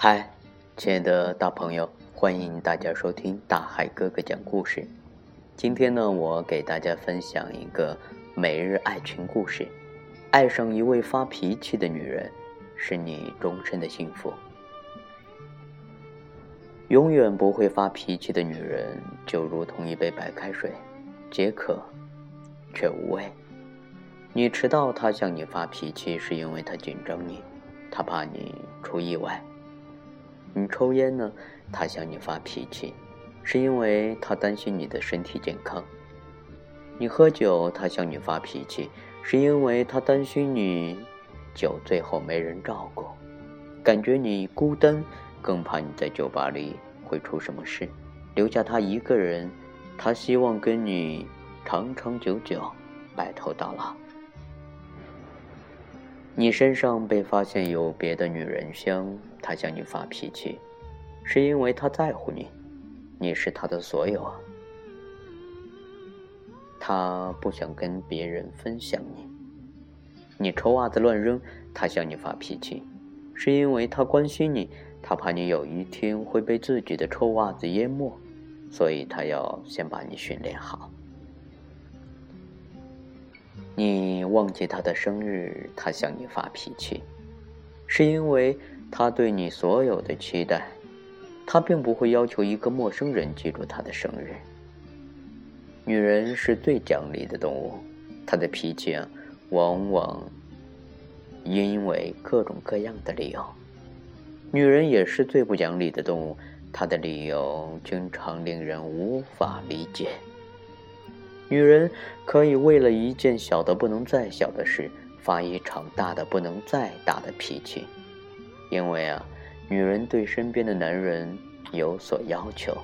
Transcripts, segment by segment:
嗨，亲爱的大朋友，欢迎大家收听大海哥哥讲故事。今天呢，我给大家分享一个每日爱情故事。爱上一位发脾气的女人，是你终身的幸福。永远不会发脾气的女人，就如同一杯白开水，解渴却无味。你迟到，她向你发脾气，是因为她紧张你，她怕你出意外。你抽烟呢，他向你发脾气，是因为他担心你的身体健康；你喝酒，他向你发脾气，是因为他担心你酒醉后没人照顾，感觉你孤单，更怕你在酒吧里会出什么事，留下他一个人。他希望跟你长长久久，白头到老。你身上被发现有别的女人香，他向你发脾气，是因为他在乎你，你是他的所有啊。他不想跟别人分享你。你臭袜子乱扔，他向你发脾气，是因为他关心你，他怕你有一天会被自己的臭袜子淹没，所以他要先把你训练好。你忘记他的生日，他向你发脾气，是因为他对你所有的期待，他并不会要求一个陌生人记住他的生日。女人是最讲理的动物，她的脾气，往往因为各种各样的理由。女人也是最不讲理的动物，她的理由经常令人无法理解。女人可以为了一件小的不能再小的事，发一场大的不能再大的脾气，因为啊，女人对身边的男人有所要求，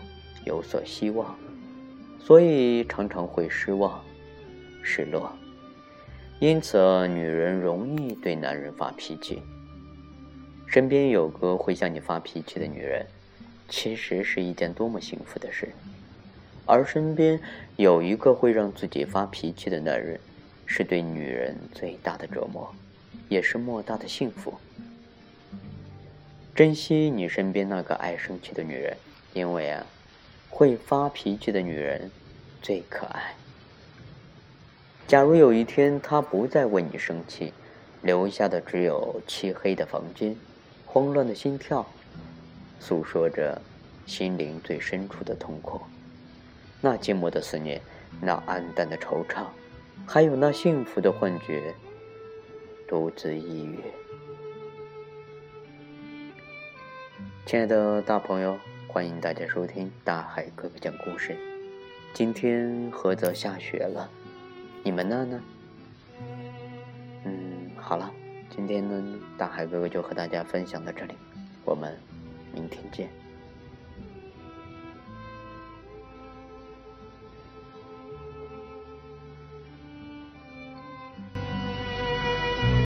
有所希望，所以常常会失望、失落。因此，女人容易对男人发脾气。身边有个会向你发脾气的女人，其实是一件多么幸福的事。而身边有一个会让自己发脾气的男人，是对女人最大的折磨，也是莫大的幸福。珍惜你身边那个爱生气的女人，因为啊，会发脾气的女人最可爱。假如有一天她不再为你生气，留下的只有漆黑的房间、慌乱的心跳，诉说着心灵最深处的痛苦。那寂寞的思念，那黯淡的惆怅，还有那幸福的幻觉，独自一语。亲爱的大朋友，欢迎大家收听大海哥哥讲故事。今天菏泽下雪了，你们那呢？嗯，好了，今天呢，大海哥哥就和大家分享到这里，我们明天见。